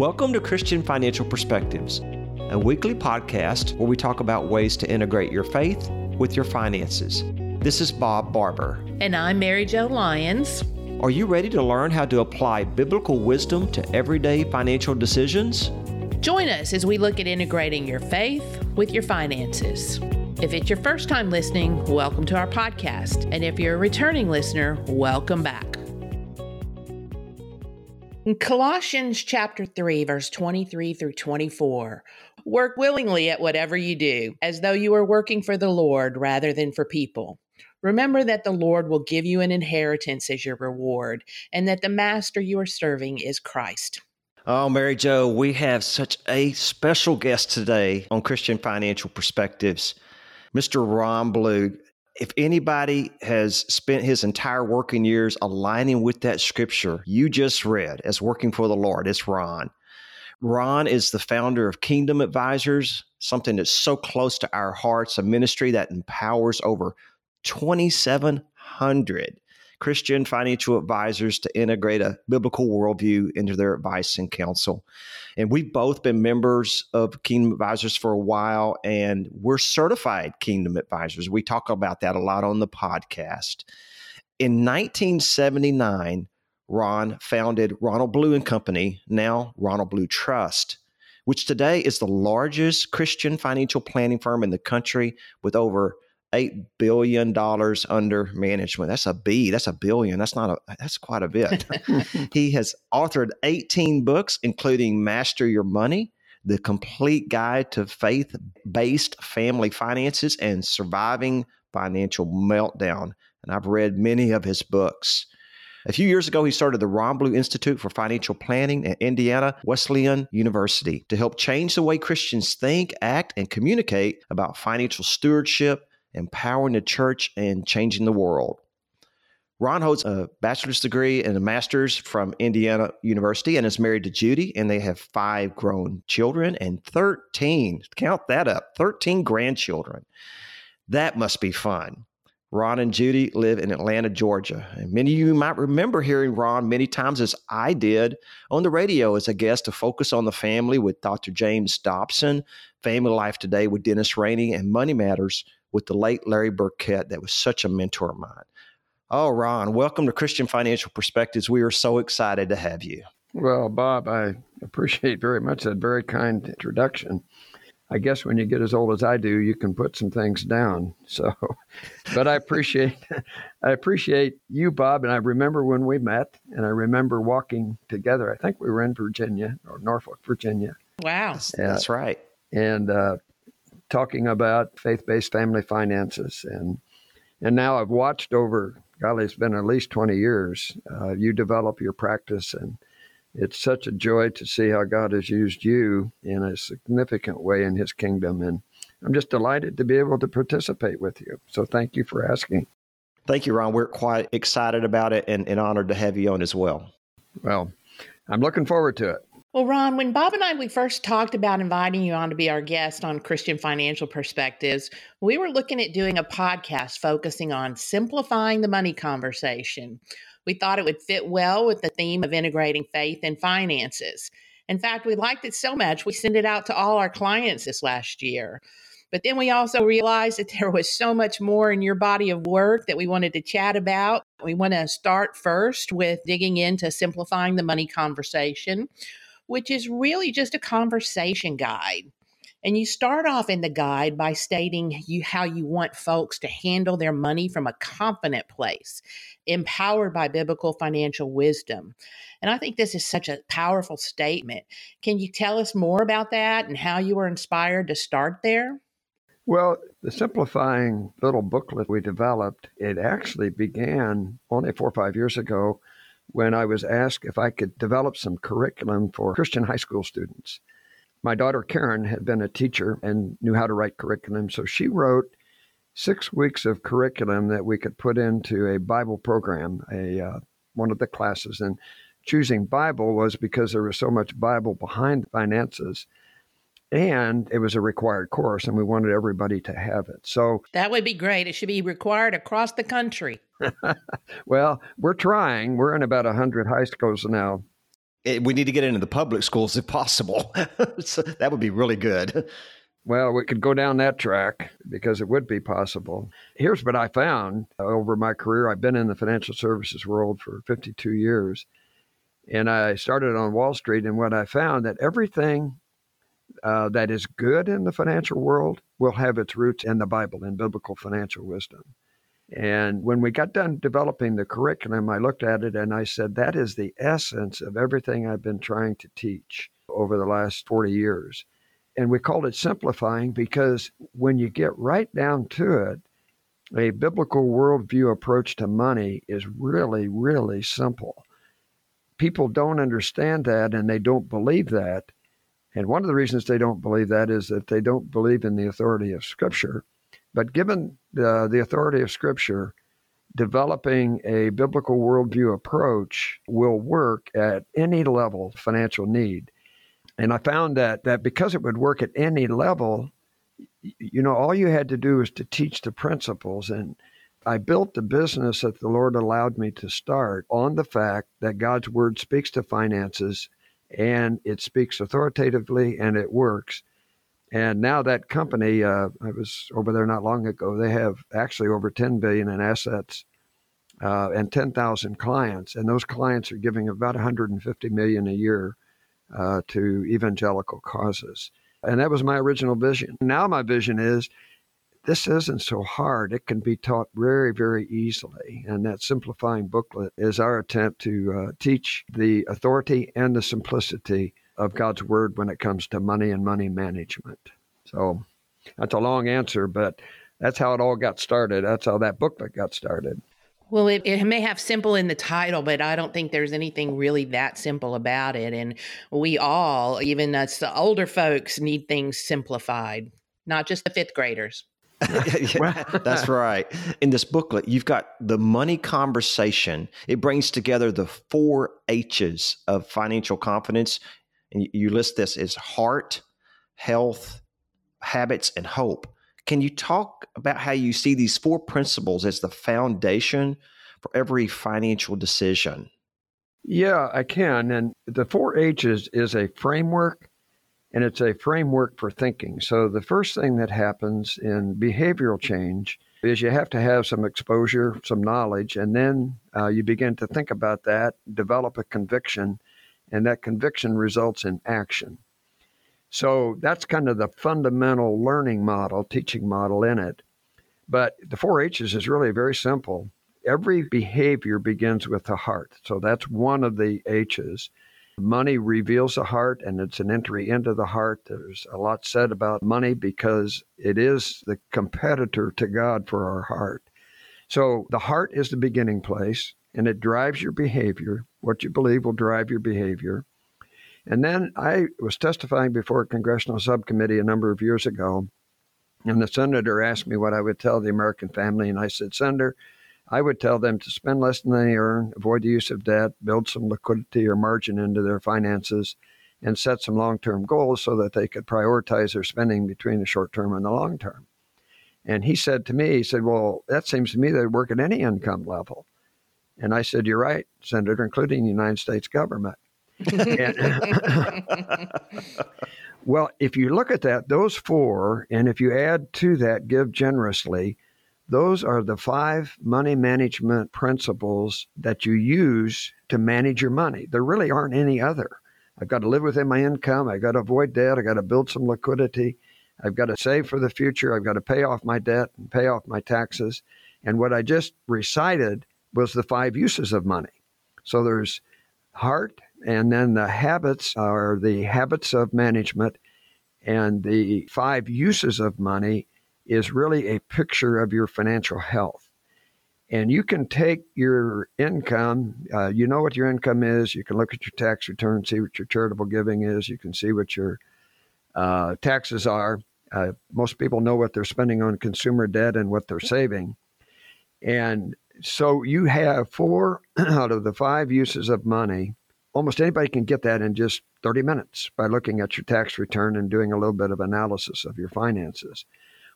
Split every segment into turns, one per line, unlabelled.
Welcome to Christian Financial Perspectives, a weekly podcast where we talk about ways to integrate your faith with your finances. This is Bob Barber.
And I'm Mary Jo Lyons.
Are you ready to learn how to apply biblical wisdom to everyday financial decisions?
Join us as we look at integrating your faith with your finances. If it's your first time listening, welcome to our podcast. And if you're a returning listener, welcome back. In Colossians chapter 3, verse 23 through 24. Work willingly at whatever you do, as though you were working for the Lord rather than for people. Remember that the Lord will give you an inheritance as your reward, and that the master you are serving is Christ.
Oh, Mary Jo, we have such a special guest today on Christian Financial Perspectives, Mr. Ron Blue if anybody has spent his entire working years aligning with that scripture you just read as working for the Lord, it's Ron. Ron is the founder of Kingdom Advisors, something that's so close to our hearts, a ministry that empowers over 2,700 Christian financial advisors to integrate a biblical worldview into their advice and counsel. And we've both been members of Kingdom Advisors for a while, and we're certified Kingdom Advisors. We talk about that a lot on the podcast. In 1979, Ron founded Ronald Blue and Company, now Ronald Blue Trust, which today is the largest Christian financial planning firm in the country with over eight billion dollars under management. That's a B. That's a billion. That's not a. That's quite a bit. he has authored 18 books, including Master Your Money, The Complete Guide to Faith-Based Family Finances, and Surviving Financial Meltdown. And I've read many of his books. A few years ago, he started the Ron Blue Institute for Financial Planning at Indiana Wesleyan University to help change the way Christians think, act, and communicate about financial stewardship empowering the church and changing the world. Ron holds a bachelor's degree and a master's from Indiana University and is married to Judy, and they have five grown children and 13, count that up, 13 grandchildren. That must be fun. Ron and Judy live in Atlanta, Georgia. And many of you might remember hearing Ron many times, as I did, on the radio as a guest to focus on the family with Dr. James Dobson, Family Life Today with Dennis Rainey, and Money Matters with the late Larry Burkett, that was such a mentor of mine. Oh, Ron, welcome to Christian Financial Perspectives. We are so excited to have you.
Well, Bob, I appreciate very much that very kind introduction. I guess when you get as old as I do, you can put some things down. So, but I appreciate, I appreciate you, Bob. And I remember when we met, and I remember walking together. I think we were in Virginia or Norfolk, Virginia.
Wow,
that's, that's right.
And uh, talking about faith-based family finances, and and now I've watched over. Golly, it's been at least twenty years. Uh, you develop your practice, and it's such a joy to see how God has used you in a significant way in His kingdom, and I'm just delighted to be able to participate with you. So thank you for asking.
Thank you, Ron. We're quite excited about it and, and honored to have you on as well.
Well, I'm looking forward to it.
Well, Ron, when Bob and I we first talked about inviting you on to be our guest on Christian Financial Perspectives, we were looking at doing a podcast focusing on simplifying the money conversation. We thought it would fit well with the theme of integrating faith and finances. In fact, we liked it so much we sent it out to all our clients this last year. But then we also realized that there was so much more in your body of work that we wanted to chat about. We want to start first with digging into simplifying the money conversation which is really just a conversation guide. And you start off in the guide by stating you how you want folks to handle their money from a confident place, empowered by biblical financial wisdom. And I think this is such a powerful statement. Can you tell us more about that and how you were inspired to start there?
Well, the simplifying little booklet we developed, it actually began only four or five years ago when I was asked if I could develop some curriculum for Christian high school students. My daughter Karen had been a teacher and knew how to write curriculum, so she wrote six weeks of curriculum that we could put into a Bible program, a uh, one of the classes. And choosing Bible was because there was so much Bible behind finances and it was a required course and we wanted everybody to have it so
that would be great it should be required across the country
well we're trying we're in about 100 high schools now
It, we need to get into the public schools if possible. so that would be really good.
Well, we could go down that track because it would be possible. Here's what I found over my career. I've been in the financial services world for 52 years, and I started on Wall Street. And what I found that everything uh, that is good in the financial world will have its roots in the Bible, in biblical financial wisdom. And when we got done developing the curriculum, I looked at it and I said, that is the essence of everything I've been trying to teach over the last 40 years. And we called it simplifying because when you get right down to it, a biblical worldview approach to money is really, really simple. People don't understand that and they don't believe that. And one of the reasons they don't believe that is that they don't believe in the authority of Scripture. But given the, the authority of Scripture, developing a biblical worldview approach will work at any level of financial need. And I found that that because it would work at any level, you know, all you had to do was to teach the principles. And I built the business that the Lord allowed me to start on the fact that God's word speaks to finances and it speaks authoritatively and it works. And now that company, uh, I was over there not long ago. They have actually over 10 billion in assets uh, and 10,000 clients, and those clients are giving about 150 million a year uh, to evangelical causes. And that was my original vision. Now my vision is this isn't so hard. It can be taught very, very easily. And that simplifying booklet is our attempt to uh, teach the authority and the simplicity of God's word when it comes to money and money management. So that's a long answer, but that's how it all got started. That's how that booklet got started.
Well, it, it may have simple in the title, but I don't think there's anything really that simple about it. And we all, even us the older folks, need things simplified, not just the fifth graders.
yeah, that's right. In this booklet, you've got the money conversation. It brings together the four H's of financial confidence and you list this as heart, health, habits, and hope. Can you talk about how you see these four principles as the foundation for every financial decision?
Yeah, I can. And the four H's is a framework and it's a framework for thinking. So the first thing that happens in behavioral change is you have to have some exposure, some knowledge, and then uh, you begin to think about that, develop a conviction, and that conviction results in action. So that's kind of the fundamental learning model, teaching model in it. But the four H's is really very simple. Every behavior begins with the heart. So that's one of the H's. Money reveals the heart and it's an entry into the heart. There's a lot said about money because it is the competitor to God for our heart. So the heart is the beginning place and it drives your behavior. What you believe will drive your behavior. And then I was testifying before a congressional subcommittee a number of years ago, and the senator asked me what I would tell the American family. And I said, Senator, I would tell them to spend less than they earn, avoid the use of debt, build some liquidity or margin into their finances, and set some long term goals so that they could prioritize their spending between the short term and the long term. And he said to me, he said, Well, that seems to me that work at any income level. And I said, You're right, Senator, including the United States government. well, if you look at that, those four, and if you add to that, give generously, those are the five money management principles that you use to manage your money. There really aren't any other. I've got to live within my income. I've got to avoid debt. I've got to build some liquidity. I've got to save for the future. I've got to pay off my debt and pay off my taxes. And what I just recited was the five uses of money. So there's heart, and then the habits are the habits of management, and the five uses of money is really a picture of your financial health. And you can take your income, uh, you know what your income is, you can look at your tax return, see what your charitable giving is, you can see what your uh, taxes are. Uh, most people know what they're spending on consumer debt and what they're saving. And so you have four out of the five uses of money. Almost anybody can get that in just 30 minutes by looking at your tax return and doing a little bit of analysis of your finances.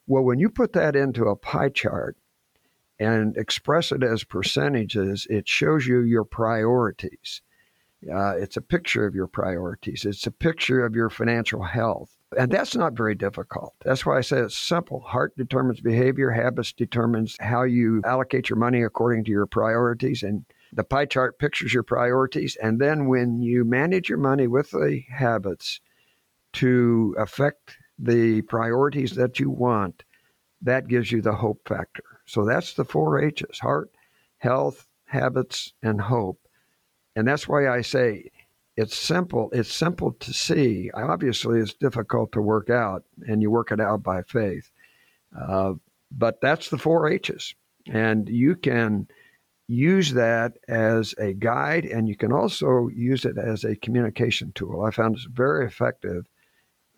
Well, when you put that into a pie chart and express it as percentages, it shows you your priorities. Uh, it's a picture of your priorities. It's a picture of your financial health. And that's not very difficult. That's why I say it's simple. Heart determines behavior, habits determines how you allocate your money according to your priorities. And the pie chart pictures your priorities. And then when you manage your money with the habits to affect the priorities that you want, that gives you the hope factor. So that's the four H's heart, health, habits, and hope. And that's why I say it's simple. It's simple to see. Obviously, it's difficult to work out, and you work it out by faith. Uh, but that's the four H's. And you can use that as a guide, and you can also use it as a communication tool. I found it's very effective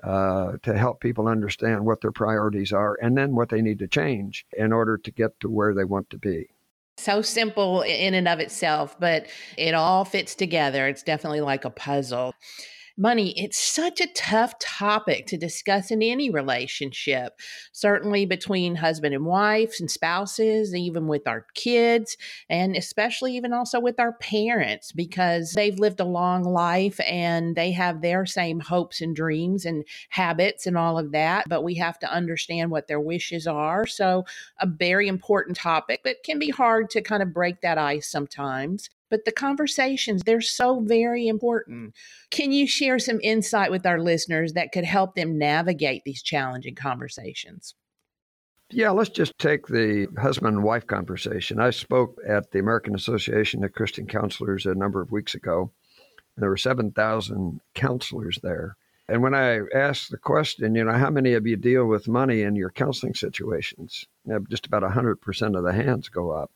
uh, to help people understand what their priorities are and then what they need to change in order to get to where they want to be.
So simple in and of itself, but it all fits together. It's definitely like a puzzle money, it's such a tough topic to discuss in any relationship, certainly between husband and wives and spouses, even with our kids, and especially even also with our parents, because they've lived a long life and they have their same hopes and dreams and habits and all of that. But we have to understand what their wishes are. So, a very important topic that can be hard to kind of break that ice sometimes but the conversations they're so very important can you share some insight with our listeners that could help them navigate these challenging conversations
yeah, let's just take the husband and wife conversation. I spoke at the American Association of Christian Counselors a number of weeks ago. And there were 7,000 counselors there. And when I asked the question, you know, how many of you deal with money in your counseling situations? Just about 100% of the hands go up.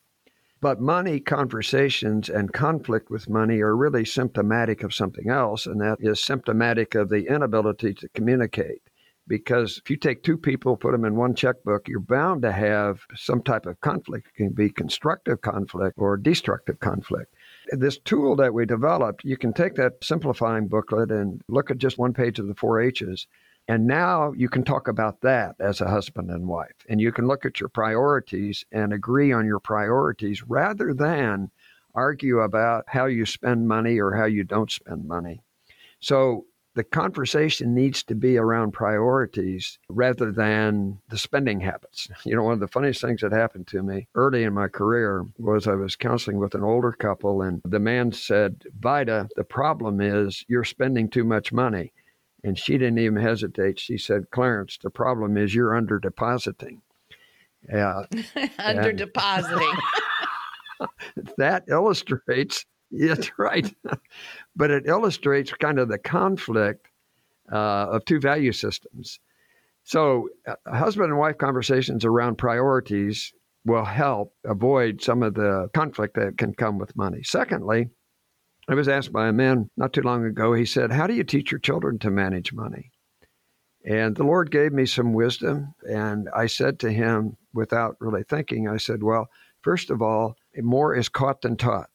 But money conversations and conflict with money are really symptomatic of something else, and that is symptomatic of the inability to communicate. Because if you take two people, put them in one checkbook, you're bound to have some type of conflict. It can be constructive conflict or destructive conflict this tool that we developed, you can take that simplifying booklet and look at just one page of the four H's and now you can talk about that as a husband and wife. And you can look at your priorities and agree on your priorities rather than argue about how you spend money or how you don't spend money. So the conversation needs to be around priorities rather than the spending habits. You know, one of the funniest things that happened to me early in my career was I was counseling with an older couple, and the man said, Vida, the problem is you're spending too much money. And she didn't even hesitate. She said, Clarence, the problem is you're under depositing.
Yeah. under depositing.
that illustrates, that's right. but it illustrates kind of the conflict uh, of two value systems. So, uh, husband and wife conversations around priorities will help avoid some of the conflict that can come with money. Secondly, I was asked by a man not too long ago, he said, How do you teach your children to manage money? And the Lord gave me some wisdom. And I said to him, without really thinking, I said, Well, first of all, more is caught than taught.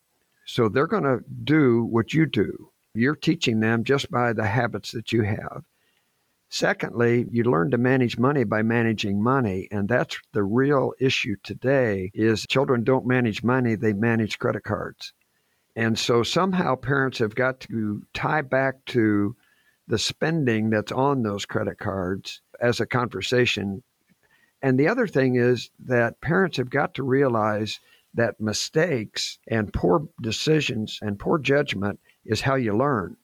So they're going to do what you do. You're teaching them just by the habits that you have. Secondly, you learn to manage money by managing money, and that's the real issue today is children don't manage money, they manage credit cards. And so somehow parents have got to tie back to the spending that's on those credit cards as a conversation. And the other thing is that parents have got to realize that mistakes and poor decisions and poor judgment is how you learn.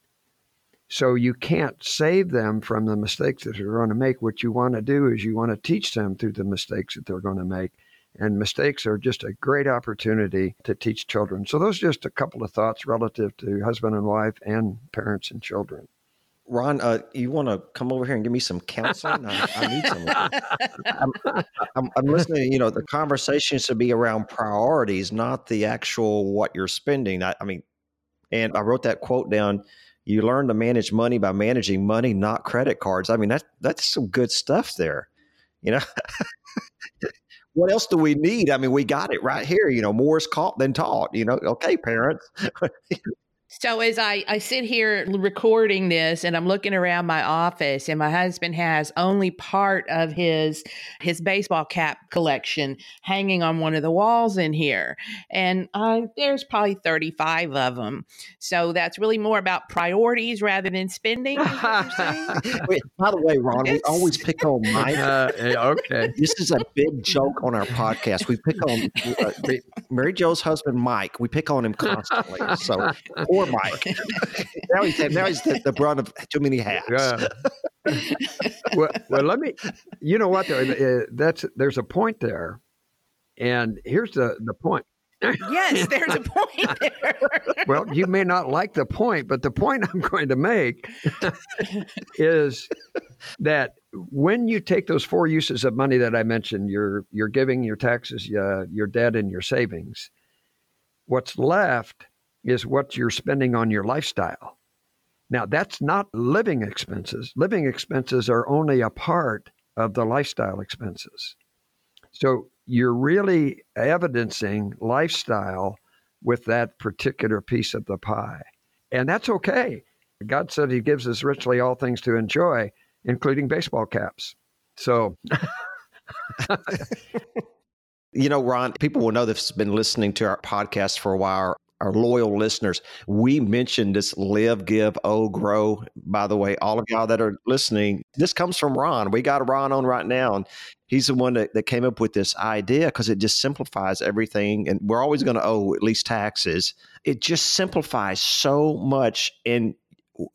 So you can't save them from the mistakes that they're going to make. What you want to do is you want to teach them through the mistakes that they're going to make and mistakes are just a great opportunity to teach children. So, those are just a couple of thoughts relative to husband and wife and parents and children.
Ron, uh, you want to come over here and give me some counseling? I, I need some. I'm, I'm, I'm, listening. You know, the conversation should be around priorities, not the actual what you're spending. I, I mean, and I wrote that quote down. You learn to manage money by managing money, not credit cards. I mean, that that's some good stuff there. You know, what else do we need? I mean, we got it right here. You know, more is caught than taught. You know, okay, parents.
So as I, I sit here recording this and I'm looking around my office and my husband has only part of his his baseball cap collection hanging on one of the walls in here. And uh, there's probably 35 of them. So that's really more about priorities rather than spending.
Wait, by the way, Ron, we always pick on Mike. Uh,
okay.
This is a big joke on our podcast. We pick on uh, Mary Jo's husband, Mike. We pick on him constantly. So poor Mike. now he's now he's the, the brunt of too many hats. Yeah.
well, well, let me. You know what? Though, that's there's a point there, and here's the the point.
yes, there's a point there.
well, you may not like the point, but the point I'm going to make is that when you take those four uses of money that I mentioned, your your giving, your taxes, uh, your debt, and your savings, what's left is what you're spending on your lifestyle. Now, that's not living expenses. Living expenses are only a part of the lifestyle expenses. So you're really evidencing lifestyle with that particular piece of the pie. And that's okay. God said He gives us richly all things to enjoy, including baseball caps. So.
you know, Ron, people will know has been listening to our podcast for a while our loyal listeners. We mentioned this live, give, oh, grow. By the way, all of y'all that are listening, this comes from Ron. We got Ron on right now, and he's the one that, that came up with this idea because it just simplifies everything. And we're always going to owe at least taxes. It just simplifies so much. And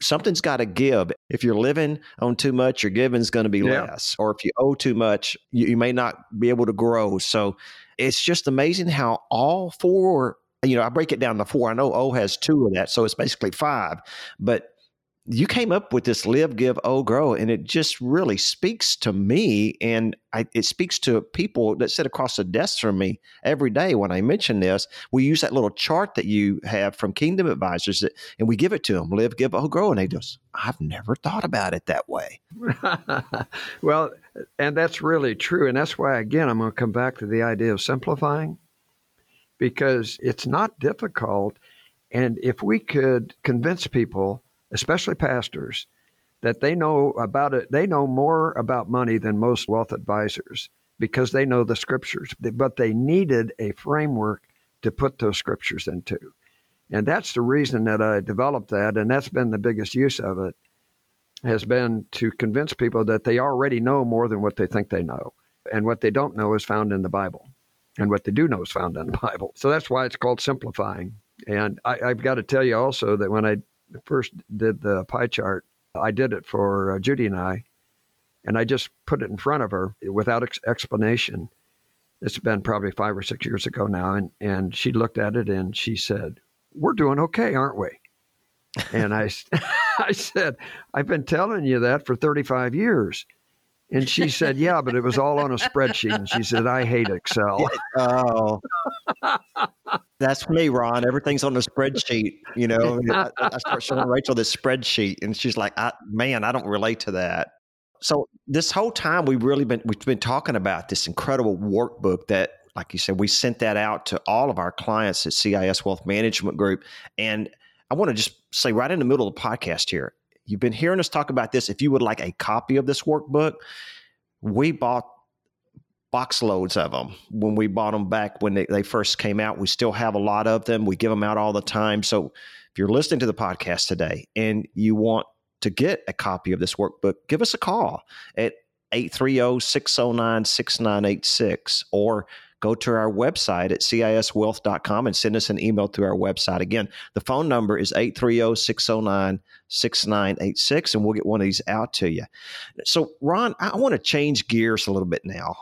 something's got to give. If you're living on too much, your giving's going to be yeah. less. Or if you owe too much, you, you may not be able to grow. So it's just amazing how all four you know, I break it down to four. I know O has two of that, so it's basically five. But you came up with this live, give, oh, grow, and it just really speaks to me, and I, it speaks to people that sit across the desk from me every day when I mention this. We use that little chart that you have from Kingdom Advisors, that, and we give it to them: live, give, oh, grow, and they just, I've never thought about it that way.
well, and that's really true, and that's why again I'm going to come back to the idea of simplifying because it's not difficult. And if we could convince people, especially pastors, that they know about it, they know more about money than most wealth advisors because they know the scriptures, but they needed a framework to put those scriptures into. And that's the reason that I developed that. And that's been the biggest use of it has been to convince people that they already know more than what they think they know. And what they don't know is found in the Bible and what they do know is found in the Bible. So that's why it's called simplifying. And I, have got to tell you also that when I first did the pie chart, I did it for uh, Judy and I, and I just put it in front of her without ex- explanation. It's been probably five or six years ago now, and and she looked at it and she said, "We're doing okay, aren't we?" and I, I said, "I've been telling you that for 35 years." And she said, "Yeah, but it was all on a spreadsheet." And she said, "I hate Excel."
oh, that's me, Ron. Everything's on a spreadsheet. You know, I, I start showing Rachel this spreadsheet, and she's like, I, "Man, I don't relate to that." So this whole time we've really been we've been talking about this incredible workbook that, like you said, we sent that out to all of our clients at CIS Wealth Management Group, and I want to just say right in the middle of the podcast here, You've been hearing us talk about this. If you would like a copy of this workbook, we bought box loads of them when we bought them back when they, they first came out. We still have a lot of them. We give them out all the time. So if you're listening to the podcast today and you want to get a copy of this workbook, give us a call at 830 609 6986 or go to our website at ciswealth.com and send us an email through our website. Again, the phone number is 830 609 6986, and we'll get one of these out to you. So, Ron, I want to change gears a little bit now.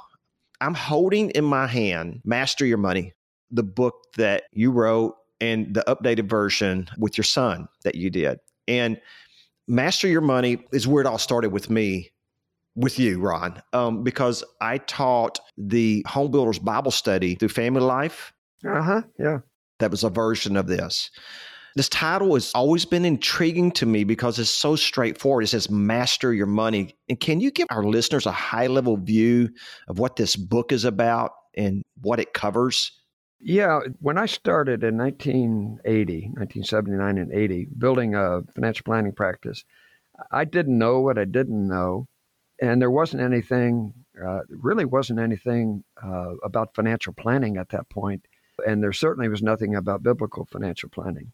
I'm holding in my hand Master Your Money, the book that you wrote and the updated version with your son that you did. And Master Your Money is where it all started with me with you, Ron, um, because I taught the Home Builders Bible Study through Family Life.
Uh huh. Yeah.
That was a version of this. This title has always been intriguing to me because it's so straightforward. It says, Master Your Money. And can you give our listeners a high level view of what this book is about and what it covers?
Yeah, when I started in 1980, 1979 and 80, building a financial planning practice, I didn't know what I didn't know. And there wasn't anything, uh, really wasn't anything uh, about financial planning at that. And there certainly was nothing about biblical financial planning.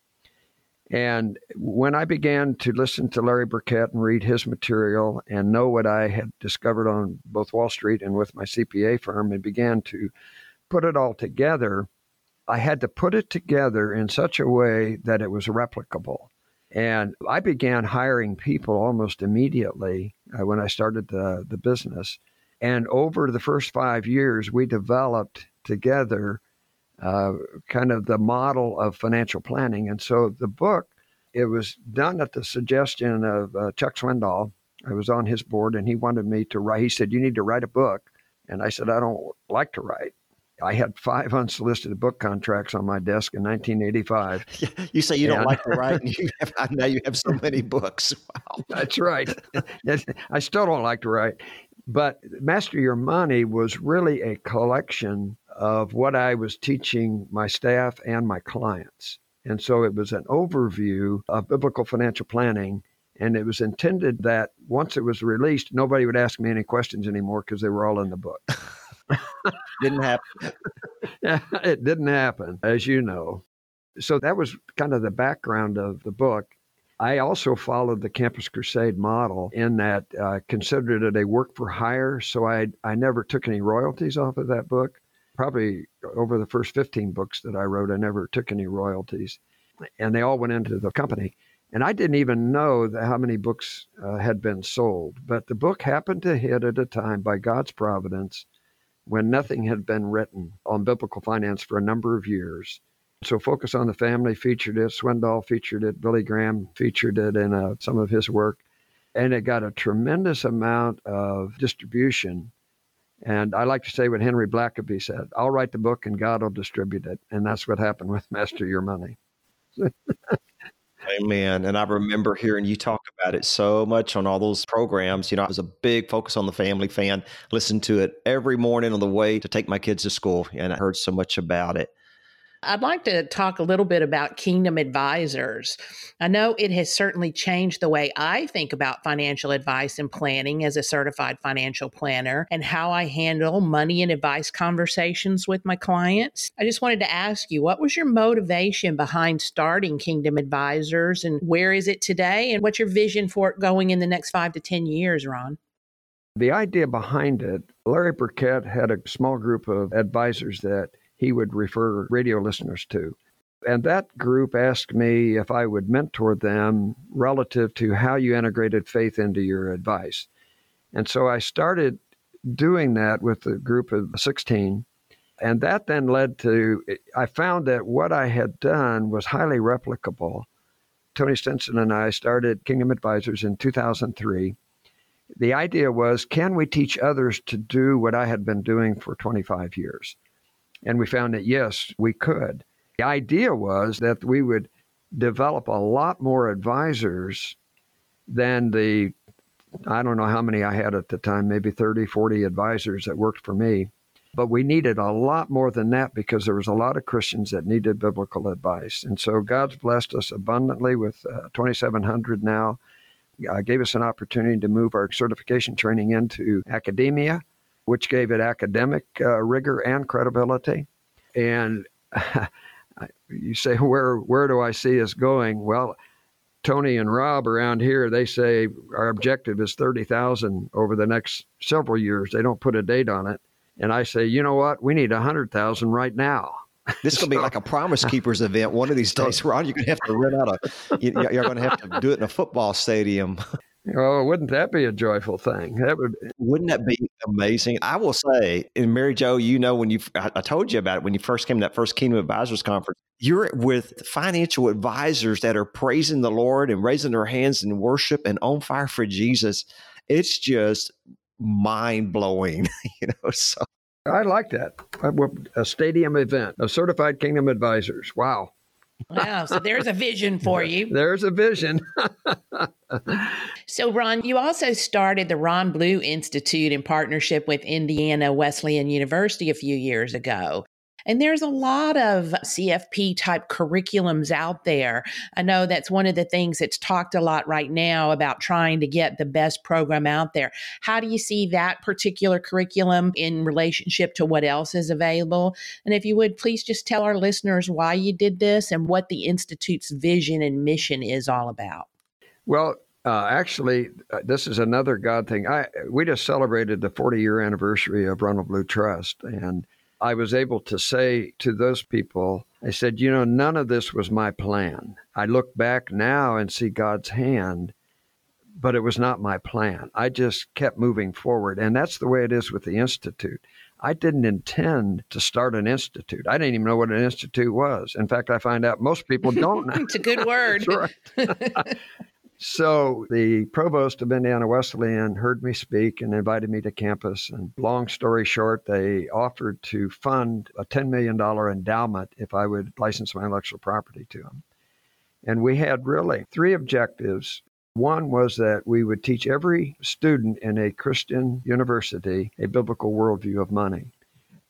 And when I began to listen to Larry Burkett and read his material and know what I had discovered on both Wall Street and with my CPA firm and began to put it all together, I had to put it together in such a way that it was replicable. And I began hiring people almost immediately uh, when I started the, the business. And over the first five years, we developed together uh, kind of the model of financial planning. And so the book, it was done at the suggestion of uh, Chuck Swindoll. I was on his board and he wanted me to write. He said, You need to write a book. And I said, I don't like to write. I had five unsolicited book contracts on my desk in 1985.
You say you and, don't like to write, and you have, now you have so many books.
Wow. That's right. I still don't like to write. But Master Your Money was really a collection of what I was teaching my staff and my clients. And so it was an overview of biblical financial planning. And it was intended that once it was released, nobody would ask me any questions anymore because they were all in the book.
Didn't happen.
it didn't happen, as you know. So that was kind of the background of the book. I also followed the Campus Crusade model in that I uh, considered it a work for hire. So I, I never took any royalties off of that book probably over the first 15 books that I wrote, I never took any royalties. And they all went into the company. And I didn't even know how many books uh, had been sold. But the book happened to hit at a time by God's providence when nothing had been written on biblical finance for a number of years. So Focus on the Family featured it, Swindoll featured it, Billy Graham featured it in uh, some of his work. And it got a tremendous amount of distribution and I like to say what Henry Blackaby said I'll write the book and God will distribute it. And that's what happened with Master Your Money.
Amen. And I remember hearing you talk about it so much on all those programs. You know, I was a big focus on the family fan, listened to it every morning on the way to take my kids to school, and I heard so much about it.
I'd like to talk a little bit about Kingdom Advisors. I know it has certainly changed the way I think about financial advice and planning as a certified financial planner and how I handle money and advice conversations with my clients. I just wanted to ask you what was your motivation behind starting Kingdom Advisors and where is it today? And what's your vision for it going in the next five to 10 years, Ron?
The idea behind it, Larry Burkett had a small group of advisors that he would refer radio listeners to. And that group asked me if I would mentor them relative to how you integrated faith into your advice. And so I started doing that with a group of 16. And that then led to, I found that what I had done was highly replicable. Tony Stinson and I started Kingdom Advisors in 2003. The idea was can we teach others to do what I had been doing for 25 years? And we found that, yes, we could. The idea was that we would develop a lot more advisors than the, I don't know how many I had at the time, maybe 30, 40 advisors that worked for me. But we needed a lot more than that because there was a lot of Christians that needed biblical advice. And so God's blessed us abundantly with uh, 2,700 now. Uh, gave us an opportunity to move our certification training into academia which gave it academic uh, rigor and credibility. And you say, where where do I see us going? Well, Tony and Rob around here, they say our objective is 30,000 over the next several years. They don't put a date on it. And I say, you know what? We need 100,000 right now.
This is going to be like a Promise Keepers event one of these days, Ron. You're going to have to rent out a, you're going to have to do it in a football stadium.
Oh, wouldn't that be a joyful thing? That would.
Wouldn't that be amazing? I will say, and Mary Jo, you know, when you I, I told you about it when you first came to that first Kingdom Advisors conference, you're with financial advisors that are praising the Lord and raising their hands in worship and on fire for Jesus. It's just mind blowing, you know. So
I like that. A stadium event of certified Kingdom Advisors. Wow.
Wow. So there's a vision for you.
There's a vision.
so, Ron, you also started the Ron Blue Institute in partnership with Indiana Wesleyan University a few years ago. And there's a lot of CFP type curriculums out there. I know that's one of the things that's talked a lot right now about trying to get the best program out there. How do you see that particular curriculum in relationship to what else is available? And if you would please just tell our listeners why you did this and what the Institute's vision and mission is all about.
Well, uh, actually, uh, this is another God thing. I we just celebrated the 40 year anniversary of Ronald Blue Trust, and I was able to say to those people, I said, you know, none of this was my plan. I look back now and see God's hand, but it was not my plan. I just kept moving forward, and that's the way it is with the institute. I didn't intend to start an institute. I didn't even know what an institute was. In fact, I find out most people don't know.
it's a good word.
So the provost of Indiana Wesleyan heard me speak and invited me to campus. And long story short, they offered to fund a $10 million endowment if I would license my intellectual property to them. And we had really three objectives. One was that we would teach every student in a Christian university a biblical worldview of money.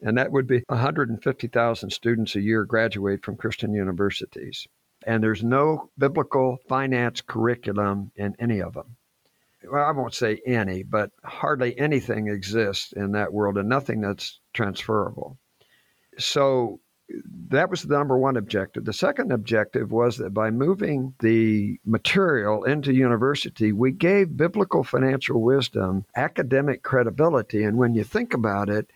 And that would be 150,000 students a year graduate from Christian universities and there's no biblical finance curriculum in any of them. Well, I won't say any, but hardly anything exists in that world and nothing that's transferable. So that was the number one objective. The second objective was that by moving the material into university, we gave biblical financial wisdom academic credibility. And when you think about it,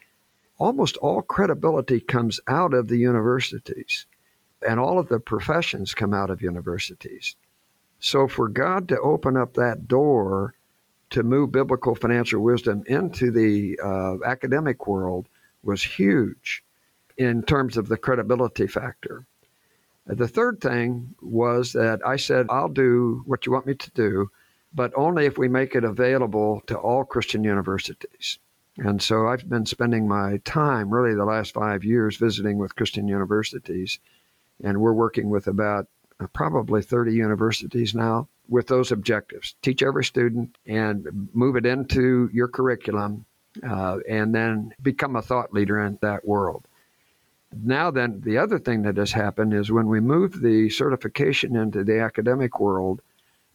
almost all credibility comes out of the universities and all of the professions come out of universities. So for God to open up that door to move biblical financial wisdom into the uh, academic world was huge in terms of the credibility factor. The third thing was that I said, I'll do what you want me to do, but only if we make it available to all Christian universities. And so I've been spending my time, really the last five years, visiting with Christian universities and we're working with about uh, probably 30 universities now with those objectives. Teach every student and move it into your curriculum, uh, and then become a thought leader in that world. Now, then, the other thing that has happened is when we moved the certification into the academic world,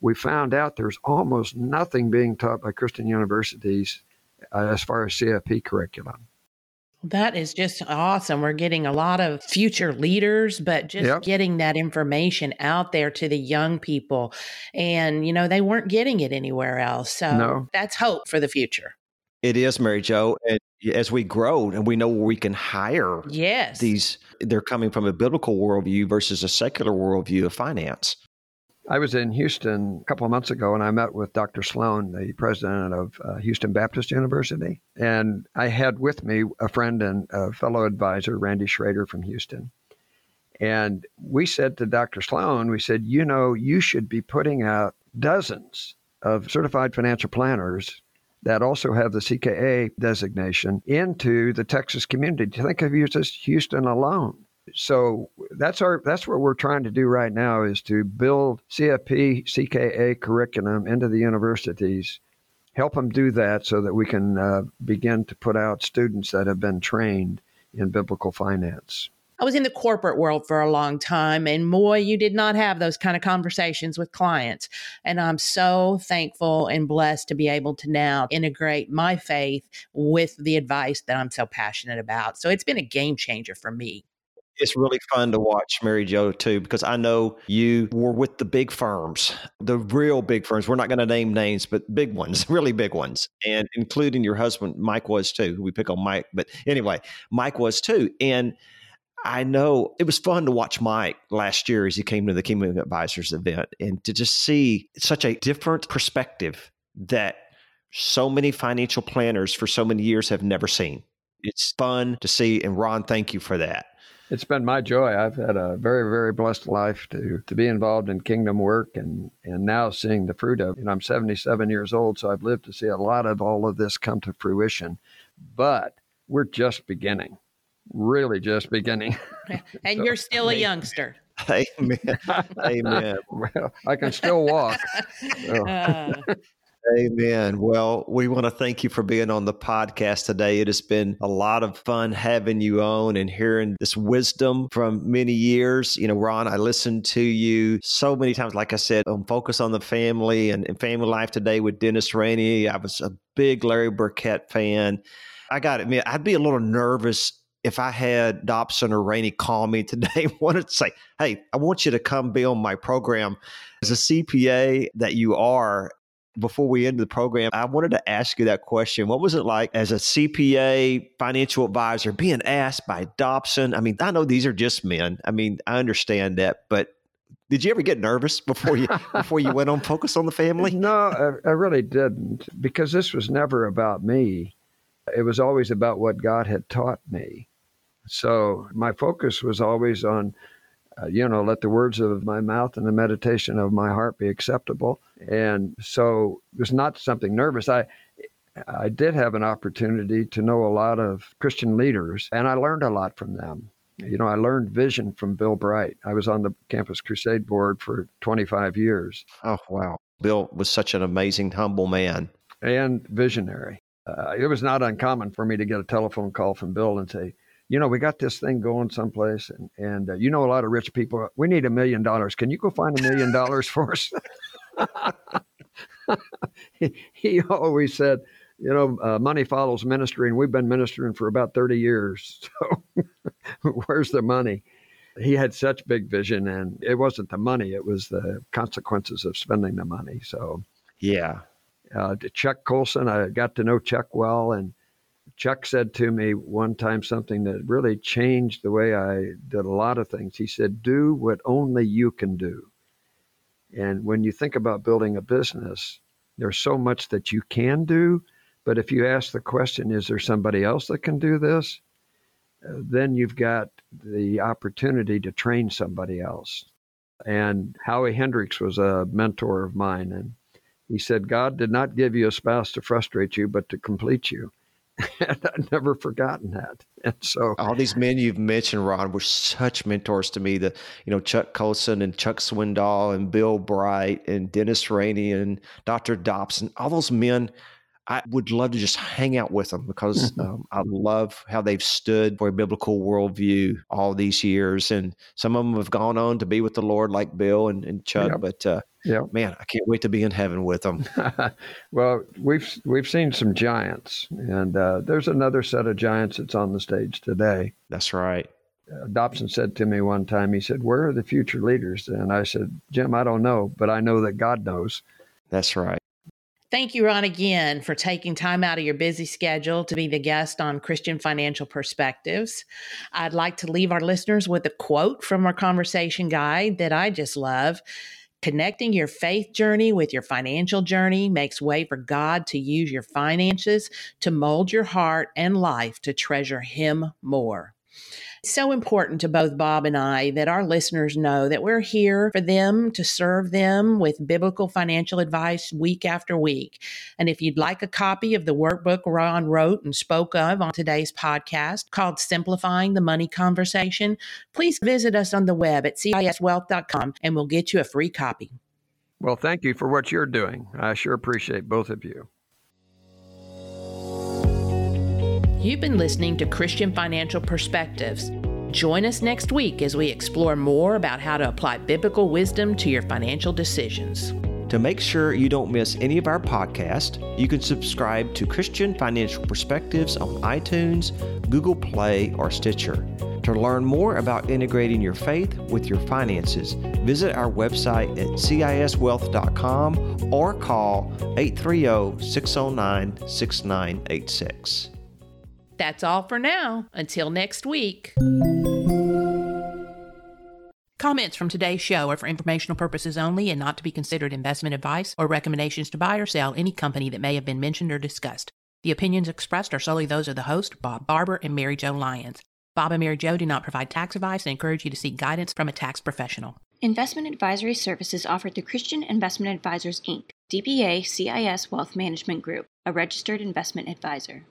we found out there's almost nothing being taught by Christian universities uh, as far as CFP curriculum.
That is just awesome. We're getting a lot of future leaders, but just yep. getting that information out there to the young people. And, you know, they weren't getting it anywhere else. So no. that's hope for the future.
It is, Mary Jo. And as we grow and we know where we can hire
yes.
these, they're coming from a biblical worldview versus a secular worldview of finance.
I was in Houston a couple of months ago and I met with Dr. Sloan, the president of uh, Houston Baptist University. And I had with me a friend and a fellow advisor, Randy Schrader from Houston. And we said to Dr. Sloan, we said, you know, you should be putting out dozens of certified financial planners that also have the CKA designation into the Texas community. Think of Houston alone so that's our that's what we're trying to do right now is to build CFP CKA curriculum into the universities, help them do that so that we can uh, begin to put out students that have been trained in biblical finance.
I was in the corporate world for a long time, and boy, you did not have those kind of conversations with clients. And I'm so thankful and blessed to be able to now integrate my faith with the advice that I'm so passionate about. So it's been a game changer for me
it's really fun to watch Mary Jo too, because I know you were with the big firms, the real big firms. We're not going to name names, but big ones, really big ones, and including your husband, Mike was too. We pick on Mike, but anyway, Mike was too. And I know it was fun to watch Mike last year as he came to the Kingdom Advisors event and to just see such a different perspective that so many financial planners for so many years have never seen. It's fun to see. And Ron, thank you for that.
It's been my joy. I've had a very, very blessed life to to be involved in kingdom work and and now seeing the fruit of. You know, I'm 77 years old, so I've lived to see a lot of all of this come to fruition. But we're just beginning, really just beginning.
and so, you're still a youngster.
Amen. Amen.
well, I can still walk. So. Uh,
Amen. Well, we want to thank you for being on the podcast today. It has been a lot of fun having you on and hearing this wisdom from many years. You know, Ron, I listened to you so many times, like I said, on Focus on the Family and, and Family Life Today with Dennis Rainey. I was a big Larry Burkett fan. I got to admit, I'd be a little nervous if I had Dobson or Rainey call me today, wanted to say, "Hey, I want you to come be on my program." As a CPA that you are, before we end the program, I wanted to ask you that question. What was it like as a CPA financial advisor being asked by Dobson? I mean, I know these are just men. I mean, I understand that, but did you ever get nervous before you before you went on focus on the family?
No, I, I really didn't because this was never about me. It was always about what God had taught me. So my focus was always on, you know, let the words of my mouth and the meditation of my heart be acceptable. And so it was not something nervous. I, I did have an opportunity to know a lot of Christian leaders, and I learned a lot from them. You know, I learned vision from Bill Bright. I was on the Campus Crusade board for 25 years.
Oh, wow. Bill was such an amazing, humble man.
And visionary. Uh, it was not uncommon for me to get a telephone call from Bill and say, you know, we got this thing going someplace, and and uh, you know a lot of rich people. We need a million dollars. Can you go find a million dollars for us? he, he always said, you know, uh, money follows ministry, and we've been ministering for about thirty years. So, where's the money? He had such big vision, and it wasn't the money; it was the consequences of spending the money. So,
yeah.
Uh, Chuck Colson, I got to know Chuck well, and Chuck said to me one time something that really changed the way I did a lot of things. He said, Do what only you can do. And when you think about building a business, there's so much that you can do. But if you ask the question, Is there somebody else that can do this? Uh, then you've got the opportunity to train somebody else. And Howie Hendricks was a mentor of mine. And he said, God did not give you a spouse to frustrate you, but to complete you. and I've never forgotten that. And so
all these men you've mentioned, Ron, were such mentors to me. The you know Chuck Colson and Chuck Swindoll and Bill Bright and Dennis Rainey and Dr. Dobson, all those men I would love to just hang out with them because mm-hmm. um, I love how they've stood for a biblical worldview all these years. And some of them have gone on to be with the Lord, like Bill and, and Chuck. Yep. But uh, yep. man, I can't wait to be in heaven with them.
well, we've we've seen some giants, and uh, there's another set of giants that's on the stage today.
That's right.
Uh, Dobson said to me one time, he said, Where are the future leaders? And I said, Jim, I don't know, but I know that God knows.
That's right.
Thank you, Ron, again for taking time out of your busy schedule to be the guest on Christian Financial Perspectives. I'd like to leave our listeners with a quote from our conversation guide that I just love. Connecting your faith journey with your financial journey makes way for God to use your finances to mold your heart and life to treasure Him more so important to both Bob and I that our listeners know that we're here for them to serve them with biblical financial advice week after week. And if you'd like a copy of the workbook Ron wrote and spoke of on today's podcast called Simplifying the Money Conversation, please visit us on the web at ciswealth.com and we'll get you a free copy.
Well, thank you for what you're doing. I sure appreciate both of you.
You've been listening to Christian Financial Perspectives. Join us next week as we explore more about how to apply biblical wisdom to your financial decisions.
To make sure you don't miss any of our podcasts, you can subscribe to Christian Financial Perspectives on iTunes, Google Play, or Stitcher. To learn more about integrating your faith with your finances, visit our website at ciswealth.com or call 830 609 6986.
That's all for now. Until next week. Comments from today's show are for informational purposes only and not to be considered investment advice or recommendations to buy or sell any company that may have been mentioned or discussed. The opinions expressed are solely those of the host, Bob Barber and Mary Jo Lyons. Bob and Mary Jo do not provide tax advice and encourage you to seek guidance from a tax professional.
Investment advisory services offered through Christian Investment Advisors Inc., DBA CIS Wealth Management Group, a registered investment advisor.